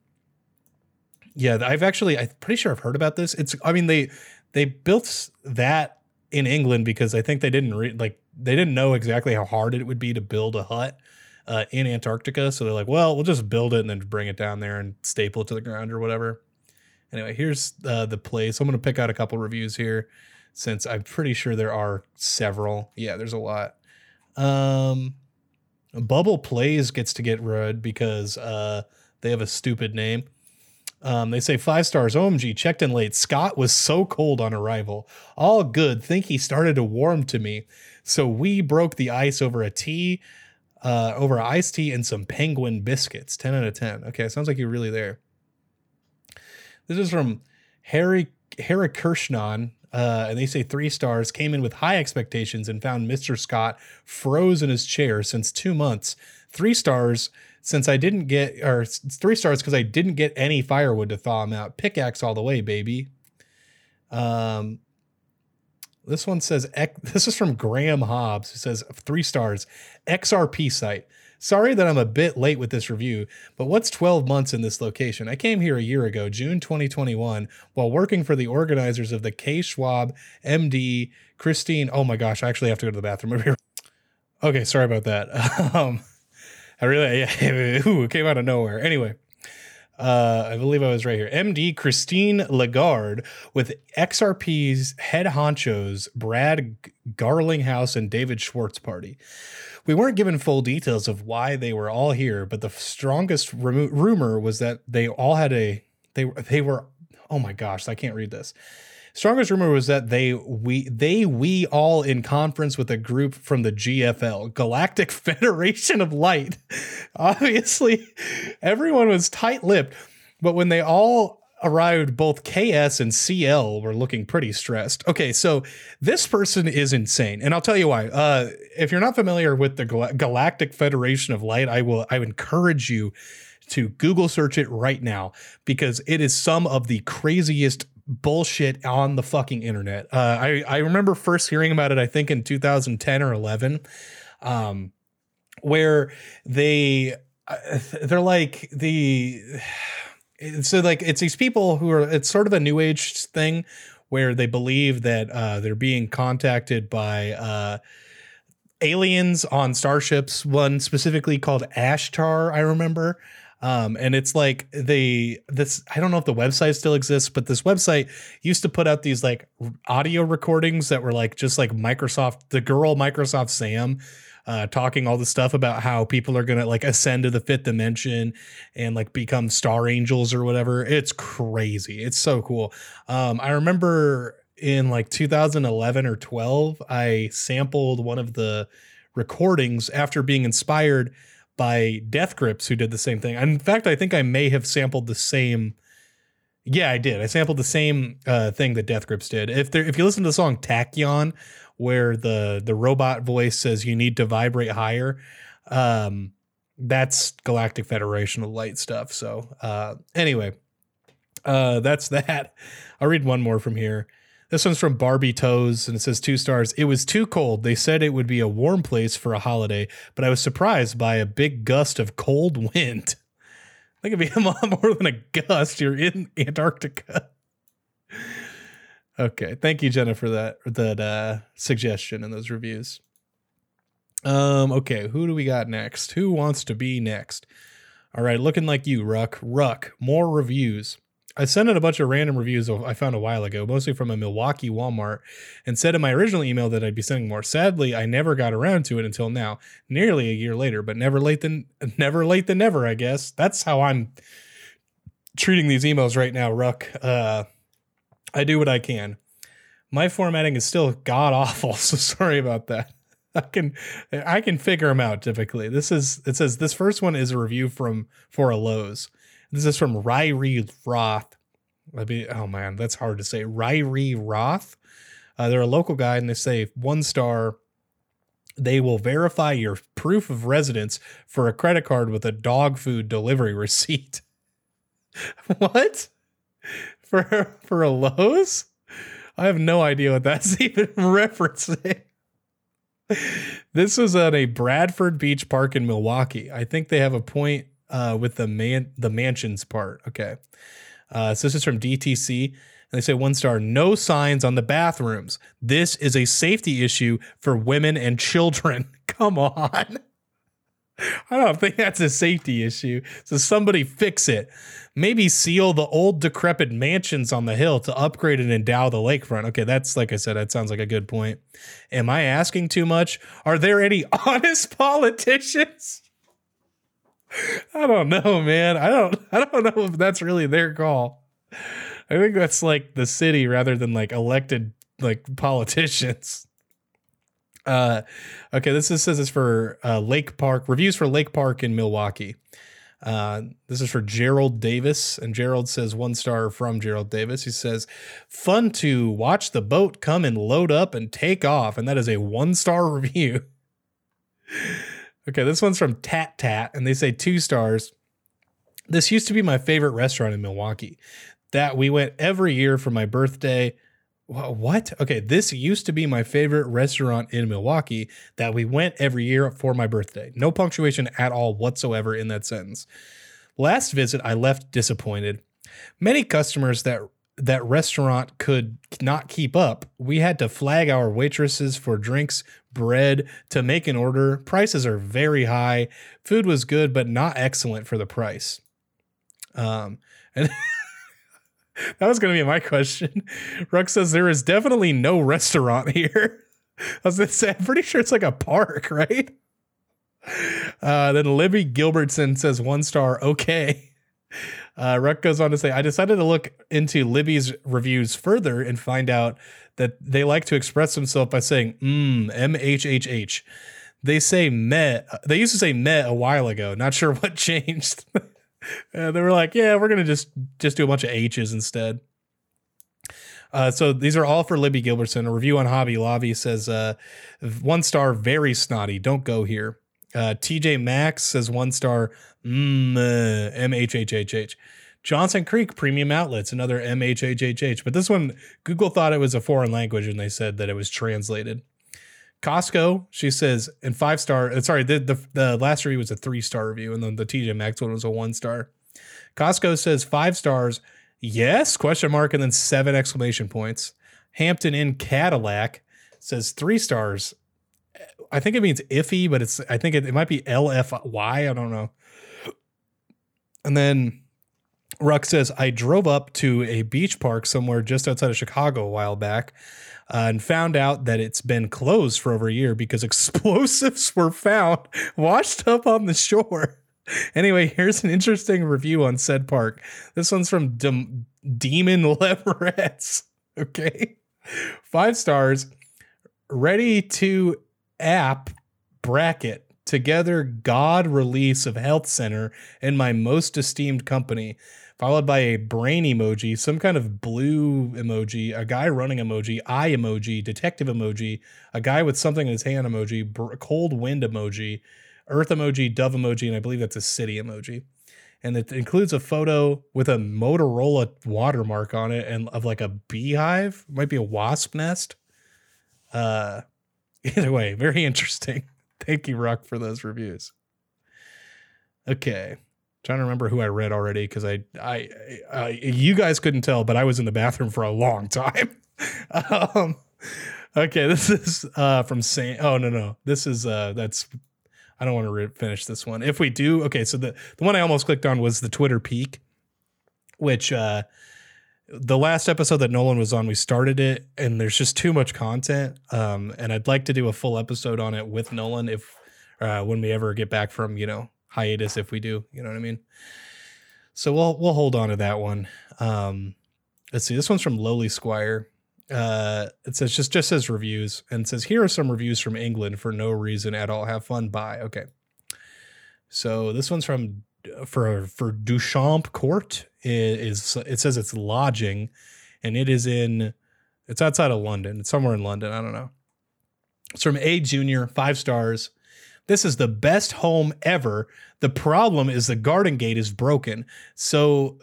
yeah, I've actually, I'm pretty sure I've heard about this. It's, I mean, they, they built that in England because I think they didn't re- like, they didn't know exactly how hard it would be to build a hut. Uh, in Antarctica. So they're like, well, we'll just build it and then bring it down there and staple it to the ground or whatever. Anyway, here's uh, the So I'm going to pick out a couple reviews here since I'm pretty sure there are several. Yeah, there's a lot. Um, Bubble Plays gets to get read because uh, they have a stupid name. Um, they say five stars. OMG, checked in late. Scott was so cold on arrival. All good. Think he started to warm to me. So we broke the ice over a tea, uh, over iced tea and some penguin biscuits. 10 out of 10. Okay, sounds like you're really there. This is from Harry Harry Kirshnan. Uh, and they say three stars came in with high expectations and found Mr. Scott froze in his chair since two months. Three stars since I didn't get, or three stars because I didn't get any firewood to thaw him out. Pickaxe all the way, baby. Um, this one says, this is from Graham Hobbs, who says three stars, XRP site. Sorry that I'm a bit late with this review, but what's 12 months in this location? I came here a year ago, June 2021, while working for the organizers of the K. Schwab MD Christine. Oh my gosh, I actually have to go to the bathroom. over here. okay, sorry about that. Um, I really, yeah, it came out of nowhere. Anyway, uh, I believe I was right here. MD Christine Lagarde with XRP's head honchos Brad Garlinghouse and David Schwartz party. We weren't given full details of why they were all here, but the strongest rumor was that they all had a they they were oh my gosh, I can't read this. Strongest rumor was that they we they we all in conference with a group from the GFL, Galactic Federation of Light. Obviously, everyone was tight-lipped, but when they all arrived, both KS and CL were looking pretty stressed. Okay, so this person is insane, and I'll tell you why. Uh, if you're not familiar with the Gal- Galactic Federation of Light, I will I encourage you to Google search it right now because it is some of the craziest bullshit on the fucking internet. Uh, I I remember first hearing about it. I think in 2010 or 11, um, where they uh, they're like the so like it's these people who are it's sort of a new age thing where they believe that uh, they're being contacted by uh, aliens on starships. One specifically called Ashtar, I remember. Um, and it's like they this I don't know if the website still exists, but this website used to put out these like audio recordings that were like just like Microsoft, the girl Microsoft Sam, uh, talking all the stuff about how people are gonna like ascend to the fifth dimension and like become star angels or whatever. It's crazy. It's so cool. Um, I remember in like 2011 or 12, I sampled one of the recordings after being inspired by Death Grips, who did the same thing. In fact, I think I may have sampled the same. Yeah, I did. I sampled the same uh, thing that Death Grips did. If there, if you listen to the song Tachyon, where the the robot voice says you need to vibrate higher, um, that's Galactic Federation of Light stuff. So uh, anyway, uh, that's that. I'll read one more from here. This one's from Barbie Toes and it says two stars. It was too cold. They said it would be a warm place for a holiday, but I was surprised by a big gust of cold wind. I think it'd be a lot more than a gust. You're in Antarctica. Okay, thank you, Jenna, for that that uh, suggestion and those reviews. Um, okay, who do we got next? Who wants to be next? All right, looking like you, Ruck. Ruck, more reviews. I sent in a bunch of random reviews I found a while ago, mostly from a Milwaukee Walmart, and said in my original email that I'd be sending more. Sadly, I never got around to it until now, nearly a year later, but never late than never late than never, I guess. That's how I'm treating these emails right now, Ruck. Uh, I do what I can. My formatting is still god awful, so sorry about that. I can I can figure them out typically. This is it says this first one is a review from for a Lowe's. This is from Ryrie Roth. Let me, oh man, that's hard to say. Ryrie Roth. Uh, they're a local guy and they say one star. They will verify your proof of residence for a credit card with a dog food delivery receipt. what? For for a Lowe's? I have no idea what that's even referencing. this was at a Bradford Beach Park in Milwaukee. I think they have a point uh, with the man the mansions part. Okay. Uh, so this is from DTC. And they say one star, no signs on the bathrooms. This is a safety issue for women and children. Come on. I don't think that's a safety issue. So somebody fix it. Maybe seal the old decrepit mansions on the hill to upgrade and endow the lakefront. Okay, that's like I said, that sounds like a good point. Am I asking too much? Are there any honest politicians? I don't know, man. I don't I don't know if that's really their call. I think that's like the city rather than like elected like politicians. Uh okay, this is, says it's for uh, Lake Park reviews for Lake Park in Milwaukee. Uh, this is for Gerald Davis, and Gerald says one star from Gerald Davis. He says, "Fun to watch the boat come and load up and take off," and that is a one star review. Okay, this one's from Tat Tat, and they say two stars. This used to be my favorite restaurant in Milwaukee. That we went every year for my birthday what? Okay, this used to be my favorite restaurant in Milwaukee that we went every year for my birthday. No punctuation at all whatsoever in that sentence. Last visit, I left disappointed. Many customers that that restaurant could not keep up. We had to flag our waitresses for drinks, bread to make an order. Prices are very high. Food was good, but not excellent for the price. Um, and that was going to be my question. Ruck says there is definitely no restaurant here. I was going to say, I'm pretty sure it's like a park, right? Uh, then Libby Gilbertson says one star, okay. Uh, Ruck goes on to say, I decided to look into Libby's reviews further and find out that they like to express themselves by saying, mmm, M H H H. They say meh. They used to say meh a while ago. Not sure what changed. and they were like, yeah, we're gonna just just do a bunch of H's instead. Uh, so these are all for Libby Gilbertson. A review on Hobby Lobby says uh, one star, very snotty. Don't go here. Uh, TJ Maxx says one star, mm, uh, M H H H H. Johnson Creek Premium Outlets, another M H H H H. But this one, Google thought it was a foreign language and they said that it was translated. Costco, she says, and five star. Uh, sorry, the, the, the last review was a three star review, and then the TJ Maxx one was a one star. Costco says five stars, yes, question mark, and then seven exclamation points. Hampton Inn Cadillac says three stars. I think it means iffy, but it's I think it, it might be LFY. I don't know. And then Ruck says, I drove up to a beach park somewhere just outside of Chicago a while back uh, and found out that it's been closed for over a year because explosives were found washed up on the shore. Anyway, here's an interesting review on said park. This one's from Demon Leverettes. Okay. Five stars. Ready to app bracket together God release of Health Center in my most esteemed company followed by a brain emoji, some kind of blue emoji, a guy running emoji, eye emoji, detective emoji, a guy with something in his hand emoji, br- cold wind emoji, earth emoji, dove emoji, and I believe that's a city emoji. And it includes a photo with a Motorola watermark on it and of like a beehive, might be a wasp nest. Uh, either way, very interesting. Thank you, Ruck, for those reviews. Okay trying to remember who I read already because I, I, I, you guys couldn't tell, but I was in the bathroom for a long time. um, okay, this is uh, from Saint. Oh no, no, this is uh, that's. I don't want to re- finish this one. If we do, okay, so the the one I almost clicked on was the Twitter peak, which uh, the last episode that Nolan was on, we started it, and there's just too much content. Um, and I'd like to do a full episode on it with Nolan if uh, when we ever get back from you know hiatus if we do. You know what I mean? So we'll we'll hold on to that one. Um, let's see. This one's from Lowly Squire. Uh, it says just just says reviews and says here are some reviews from England for no reason at all. Have fun. Bye. Okay. So this one's from for for Duchamp Court. Is it says it's lodging, and it is in it's outside of London. It's somewhere in London. I don't know. It's from A Junior, five stars. This is the best home ever. The problem is the garden gate is broken. So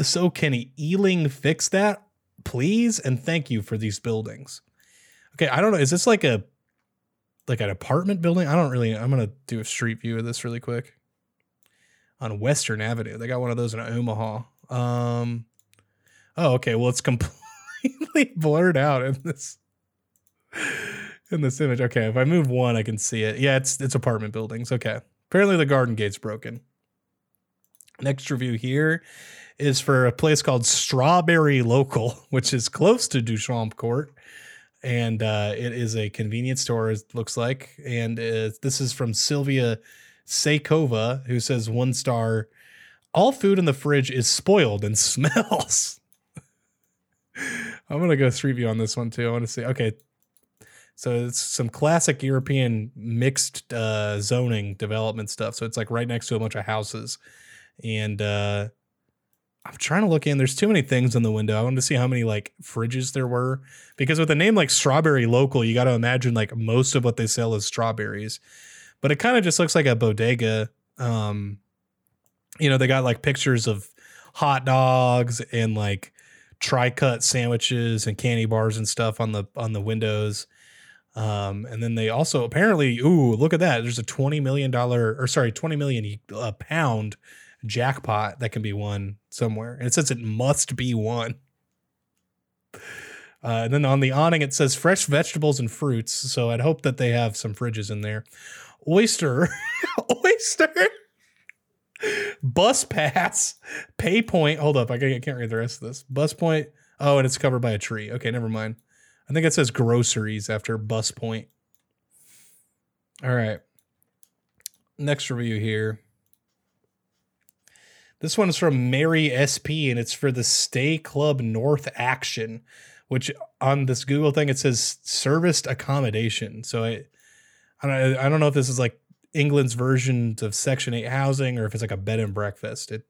so can Ealing fix that? Please and thank you for these buildings. Okay, I don't know. Is this like a like an apartment building? I don't really I'm gonna do a street view of this really quick. On Western Avenue. They got one of those in Omaha. Um oh okay, well it's completely blurred out in this in this image. Okay, if I move one, I can see it. Yeah, it's it's apartment buildings. Okay. Apparently the garden gate's broken. Next review here is for a place called Strawberry Local, which is close to Duchamp Court. And uh, it is a convenience store, it looks like. And uh, this is from Sylvia Seikova, who says one star. All food in the fridge is spoiled and smells. I'm gonna go three view on this one too. I want to see. Okay, so it's some classic European mixed uh, zoning development stuff. So it's like right next to a bunch of houses, and uh, I'm trying to look in. There's too many things in the window. I wanted to see how many like fridges there were because with a name like Strawberry Local, you got to imagine like most of what they sell is strawberries, but it kind of just looks like a bodega. Um, you know, they got like pictures of hot dogs and like tri-cut sandwiches and candy bars and stuff on the on the windows um, and then they also apparently, ooh, look at that. There's a $20 million or sorry, 20 million uh, pound jackpot that can be won somewhere. And it says it must be won. Uh, and then on the awning, it says fresh vegetables and fruits. So I'd hope that they have some fridges in there. Oyster, oyster, bus pass, pay point. Hold up. I can't read the rest of this. Bus point. Oh, and it's covered by a tree. Okay, never mind. I think it says groceries after bus point. All right. Next review here. This one is from Mary SP and it's for the Stay Club North Action, which on this Google thing it says serviced accommodation. So I I don't I don't know if this is like England's version of Section 8 housing or if it's like a bed and breakfast. It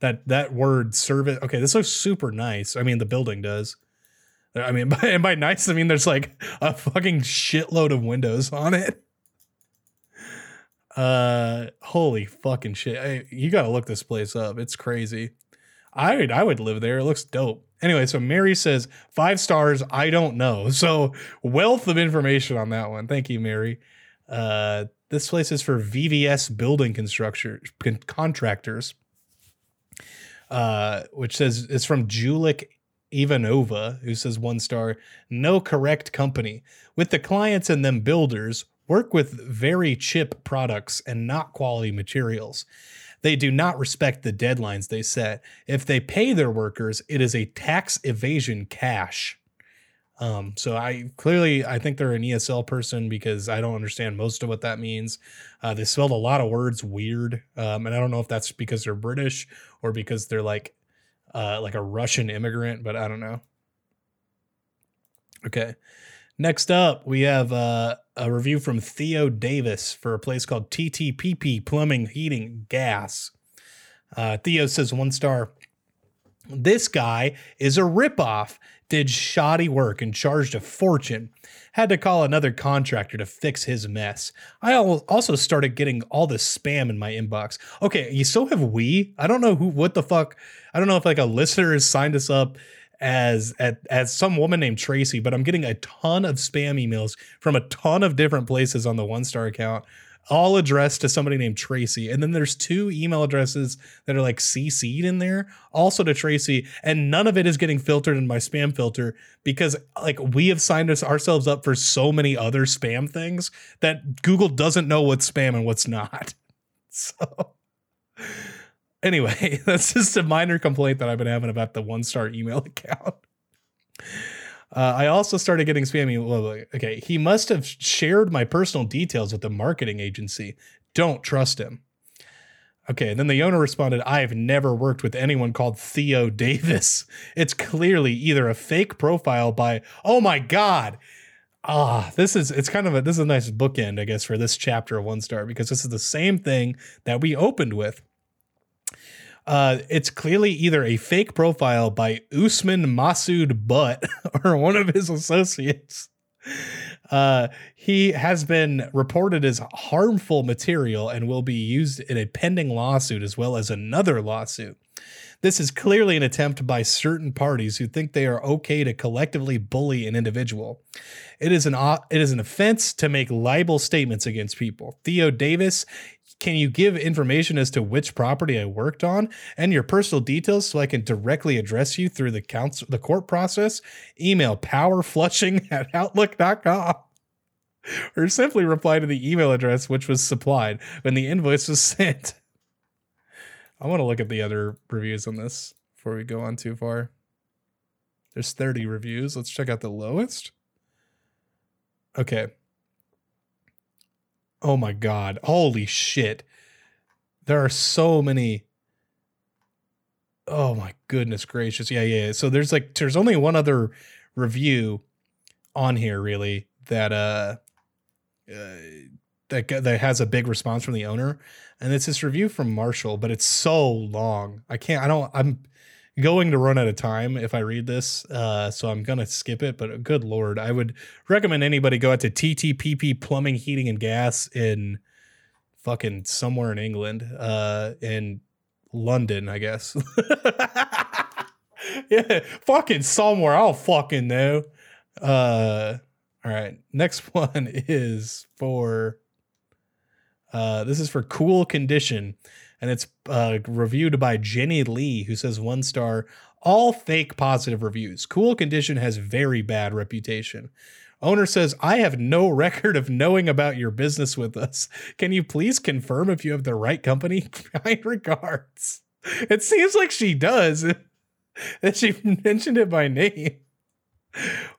that that word service okay, this looks super nice. I mean the building does. I mean, by, and by nice, I mean there's like a fucking shitload of windows on it. Uh, holy fucking shit! I, you gotta look this place up. It's crazy. I would, I would live there. It looks dope. Anyway, so Mary says five stars. I don't know. So wealth of information on that one. Thank you, Mary. Uh, this place is for VVS building construction contractors. Uh, which says it's from Julik Ivanova, who says one star, no correct company. With the clients and them builders, work with very chip products and not quality materials. They do not respect the deadlines they set. If they pay their workers, it is a tax evasion cash. Um, so I clearly I think they're an ESL person because I don't understand most of what that means. Uh, they spelled a lot of words weird, um, and I don't know if that's because they're British or because they're like uh, like a Russian immigrant, but I don't know. Okay. Next up, we have uh, a review from Theo Davis for a place called TTPP Plumbing, Heating, Gas. Uh, Theo says one star. This guy is a ripoff. Did shoddy work and charged a fortune. Had to call another contractor to fix his mess. I also started getting all this spam in my inbox. Okay, you still have we? I don't know who, what the fuck I don't know if like a listener has signed us up as at, as some woman named Tracy, but I'm getting a ton of spam emails from a ton of different places on the one star account, all addressed to somebody named Tracy. And then there's two email addresses that are like CC'd in there, also to Tracy, and none of it is getting filtered in my spam filter because like we have signed us ourselves up for so many other spam things that Google doesn't know what's spam and what's not. So Anyway, that's just a minor complaint that I've been having about the one star email account. Uh, I also started getting spammy. Well, okay, he must have shared my personal details with the marketing agency. Don't trust him. Okay, then the owner responded, I've never worked with anyone called Theo Davis. It's clearly either a fake profile by, oh my God. Ah, this is it's kind of a this is a nice bookend, I guess, for this chapter of one star because this is the same thing that we opened with. Uh, it's clearly either a fake profile by Usman Masood Butt or one of his associates. Uh, he has been reported as harmful material and will be used in a pending lawsuit as well as another lawsuit. This is clearly an attempt by certain parties who think they are okay to collectively bully an individual. It is an it is an offense to make libel statements against people. Theo Davis, can you give information as to which property I worked on and your personal details so I can directly address you through the the court process? Email powerflushing at outlook.com or simply reply to the email address which was supplied when the invoice was sent. I want to look at the other reviews on this before we go on too far. There's 30 reviews. Let's check out the lowest. Okay. Oh my god. Holy shit. There are so many Oh my goodness gracious. Yeah, yeah. So there's like there's only one other review on here really that uh, uh that that has a big response from the owner and it's this review from Marshall, but it's so long. I can't I don't I'm going to run out of time if I read this, uh, so I'm gonna skip it. But good lord, I would recommend anybody go out to TTPP Plumbing, Heating, and Gas in fucking somewhere in England, uh, in London, I guess. yeah, fucking somewhere. I'll fucking know. Uh, all right, next one is for. Uh, this is for Cool Condition and it's uh, reviewed by Jenny Lee, who says one star. All fake positive reviews. Cool Condition has very bad reputation. Owner says, I have no record of knowing about your business with us. Can you please confirm if you have the right company? kind regards. It seems like she does. she mentioned it by name.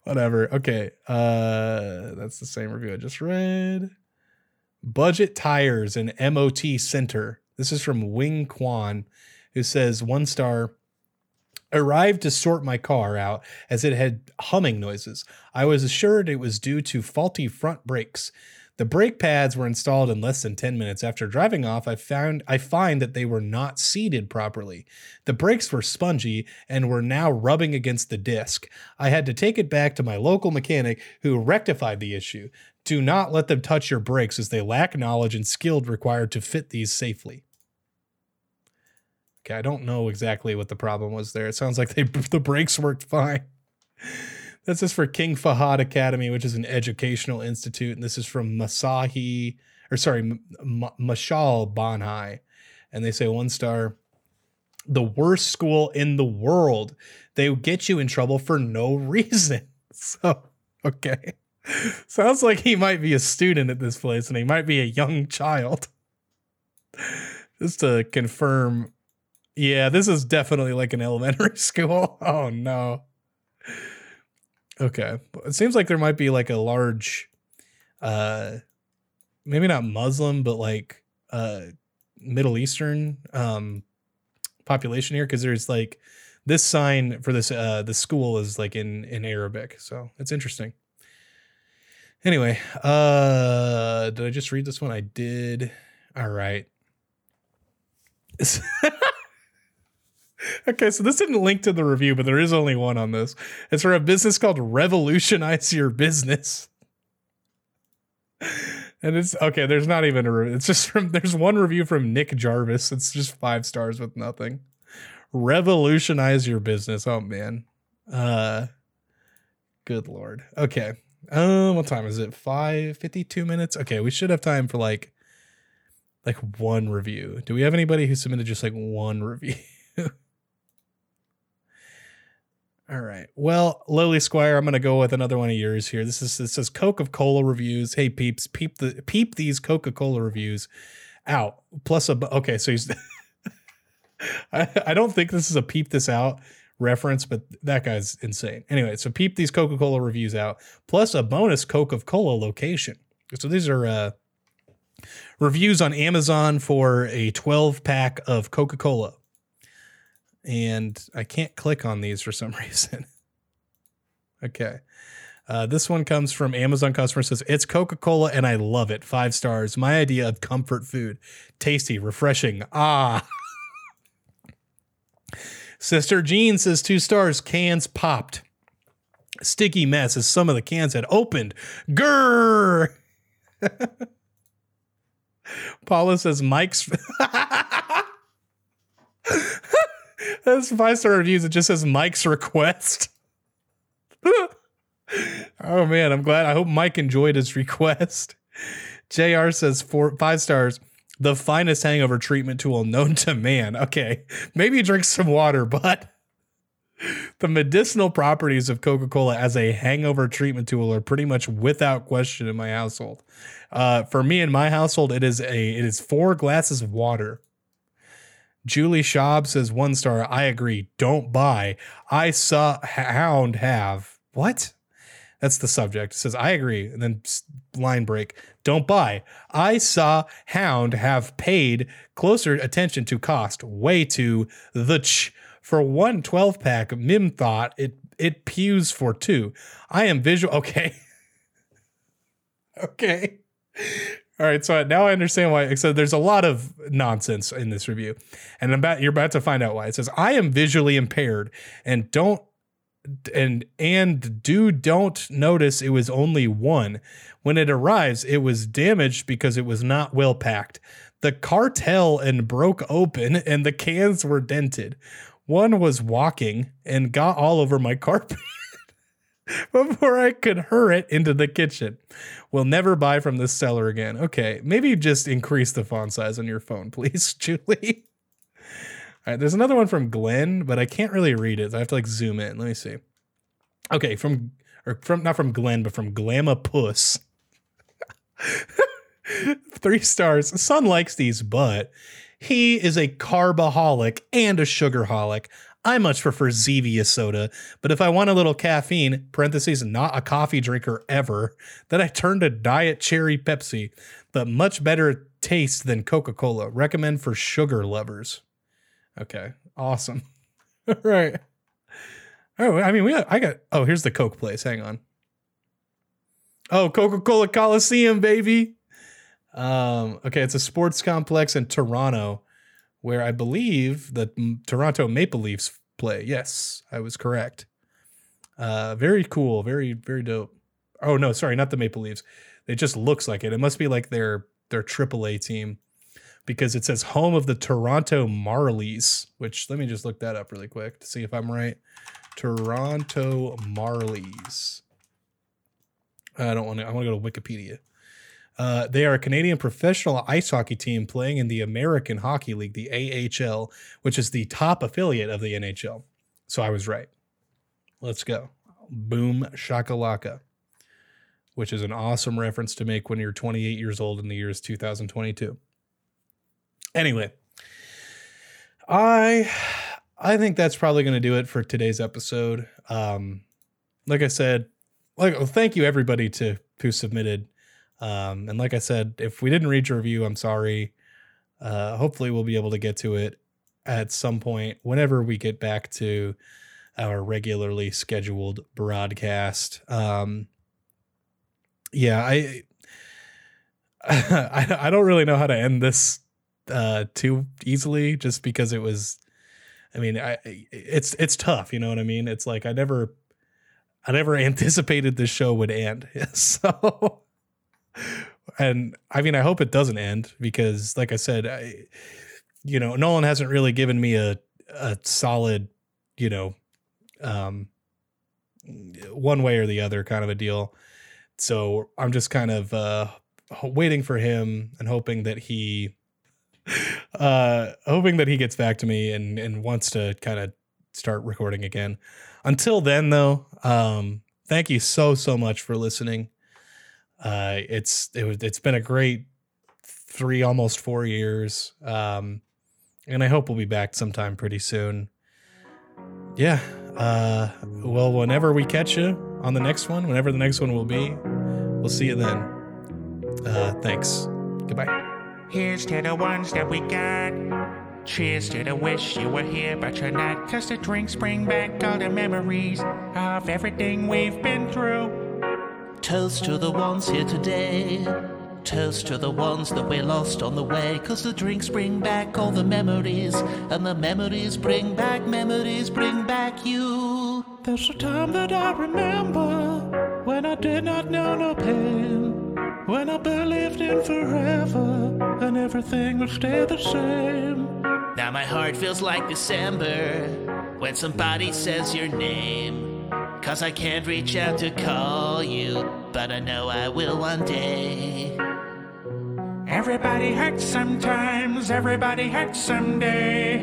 Whatever. Okay. Uh that's the same review I just read. Budget tires and MOT center. This is from Wing Quan, who says one star. Arrived to sort my car out as it had humming noises. I was assured it was due to faulty front brakes. The brake pads were installed in less than 10 minutes. After driving off, I found I find that they were not seated properly. The brakes were spongy and were now rubbing against the disc. I had to take it back to my local mechanic who rectified the issue. Do not let them touch your brakes as they lack knowledge and skill required to fit these safely. I don't know exactly what the problem was there. It sounds like they the brakes worked fine. This is for King Fahad Academy, which is an educational institute, and this is from Masahi, or sorry, M- Mashal Banhai, and they say one star. The worst school in the world. They get you in trouble for no reason. So, okay. Sounds like he might be a student at this place and he might be a young child. Just to confirm yeah, this is definitely like an elementary school. Oh no. Okay. It seems like there might be like a large uh maybe not Muslim, but like uh Middle Eastern um population here because there's like this sign for this uh the school is like in in Arabic. So it's interesting. Anyway, uh did I just read this one? I did. All right. okay, so this didn't link to the review, but there is only one on this. It's for a business called Revolutionize Your Business. And it's okay, there's not even a review. It's just from there's one review from Nick Jarvis. It's just five stars with nothing. Revolutionize your business. Oh man. Uh good lord. Okay. Um, what time is it? Five fifty-two minutes. Okay, we should have time for like like one review. Do we have anybody who submitted just like one review? All right. Well, Lily Squire, I'm going to go with another one of yours here. This is this says Coca-Cola reviews. Hey peeps, peep the peep these Coca-Cola reviews out. Plus a okay, so he's I, I don't think this is a peep this out reference, but that guy's insane. Anyway, so peep these Coca-Cola reviews out plus a bonus Coca-Cola location. So these are uh reviews on Amazon for a 12 pack of Coca-Cola and I can't click on these for some reason. okay. Uh, this one comes from Amazon customer says it's Coca Cola and I love it. Five stars. My idea of comfort food. Tasty, refreshing. Ah. Sister Jean says two stars. Cans popped. Sticky mess as some of the cans had opened. Grrr. Paula says Mike's. That's five star reviews. It just says Mike's request. oh man, I'm glad. I hope Mike enjoyed his request. JR says four five stars. The finest hangover treatment tool known to man. Okay, maybe drink some water, but the medicinal properties of Coca-Cola as a hangover treatment tool are pretty much without question in my household. Uh, for me in my household, it is a it is four glasses of water Julie Schaub says one star. I agree. Don't buy. I saw Hound have what? That's the subject. It says, I agree. And then line break, don't buy. I saw Hound have paid closer attention to cost, way to the ch. For one 12 pack, Mim thought it it pews for two. I am visual. Okay. okay. All right, so now I understand why. So there's a lot of nonsense in this review, and about you're about to find out why. It says I am visually impaired and don't and and do don't notice it was only one. When it arrives, it was damaged because it was not well packed. The cartel and broke open, and the cans were dented. One was walking and got all over my carpet. before I could hurl it into the kitchen. We'll never buy from this seller again. Okay, maybe just increase the font size on your phone, please, Julie. All right, there's another one from Glenn, but I can't really read it. I have to like zoom in. Let me see. Okay, from or from not from Glenn, but from Glamma Puss. Three stars. Son likes these, but he is a carbaholic and a sugarholic. I much prefer Zevia soda, but if I want a little caffeine, parentheses, not a coffee drinker ever, then I turn to Diet Cherry Pepsi, but much better taste than Coca Cola. Recommend for sugar lovers. Okay, awesome. Right. Oh, I mean, we got, I got, oh, here's the Coke place. Hang on. Oh, Coca Cola Coliseum, baby. Um, okay, it's a sports complex in Toronto where I believe the Toronto Maple Leafs play. Yes, I was correct. Uh, very cool, very very dope. Oh no, sorry, not the Maple Leafs. It just looks like it. It must be like their their AAA team because it says home of the Toronto Marlies. Which let me just look that up really quick to see if I'm right. Toronto Marlies. I don't want to. I want to go to Wikipedia. Uh, they are a Canadian professional ice hockey team playing in the American Hockey League, the AHL, which is the top affiliate of the NHL. So I was right. Let's go. Boom shakalaka, which is an awesome reference to make when you're 28 years old in the year is 2022. Anyway, I I think that's probably going to do it for today's episode. Um, like I said, like well, thank you everybody to who submitted um, and like I said, if we didn't read your review, I'm sorry. Uh, hopefully, we'll be able to get to it at some point whenever we get back to our regularly scheduled broadcast. Um, yeah, I, I, I don't really know how to end this uh, too easily, just because it was. I mean, I it's it's tough, you know what I mean. It's like I never, I never anticipated this show would end, so and I mean, I hope it doesn't end because, like I said, I, you know, Nolan hasn't really given me a a solid, you know, um, one way or the other kind of a deal. So I'm just kind of uh, waiting for him and hoping that he, uh, hoping that he gets back to me and and wants to kind of start recording again. Until then, though, um, thank you so so much for listening. Uh, it's it, it's been a great three almost four years, um, and I hope we'll be back sometime pretty soon. Yeah. Uh, well, whenever we catch you on the next one, whenever the next one will be, we'll see you then. Uh, thanks. Goodbye. Here's to the ones that we got. Cheers to the wish you were here, but you're not. Cause the drinks bring back all the memories of everything we've been through. Toast to the ones here today. Toast to the ones that we lost on the way. Cause the drinks bring back all the memories. And the memories bring back, memories bring back you. There's a time that I remember when I did not know no pain. When I believed in forever and everything would stay the same. Now my heart feels like December when somebody says your name. Cause I can't reach out to call you, but I know I will one day. Everybody hurts sometimes, everybody hurts someday.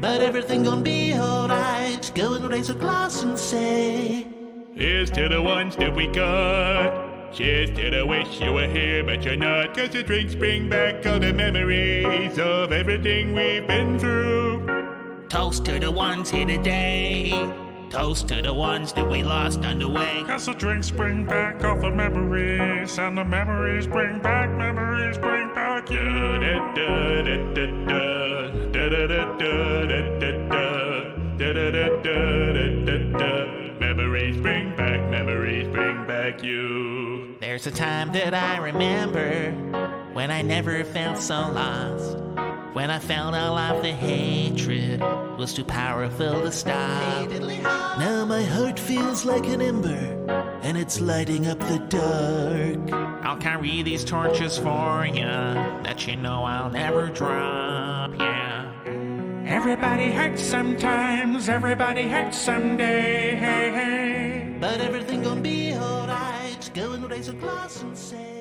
But everything gonna be alright. Go and raise a glass and say, Here's to the ones that we got. Cheers to the wish you were here, but you're not. Cause the drinks bring back all the memories of everything we've been through. Toast to the ones here today. Toast to the ones that we lost on the way. Cause the drinks bring back all the memories, and the memories bring back, memories bring back you. Memories bring back, memories bring back you. There's a time that I remember when I never felt so lost. When I found all of the hatred was too powerful to stop. Now my heart feels like an ember, and it's lighting up the dark. I'll carry these torches for you, that you know I'll never drop, yeah. Everybody hurts sometimes, everybody hurts someday, hey, hey. But everything gonna be alright. Go and raise a glass and say.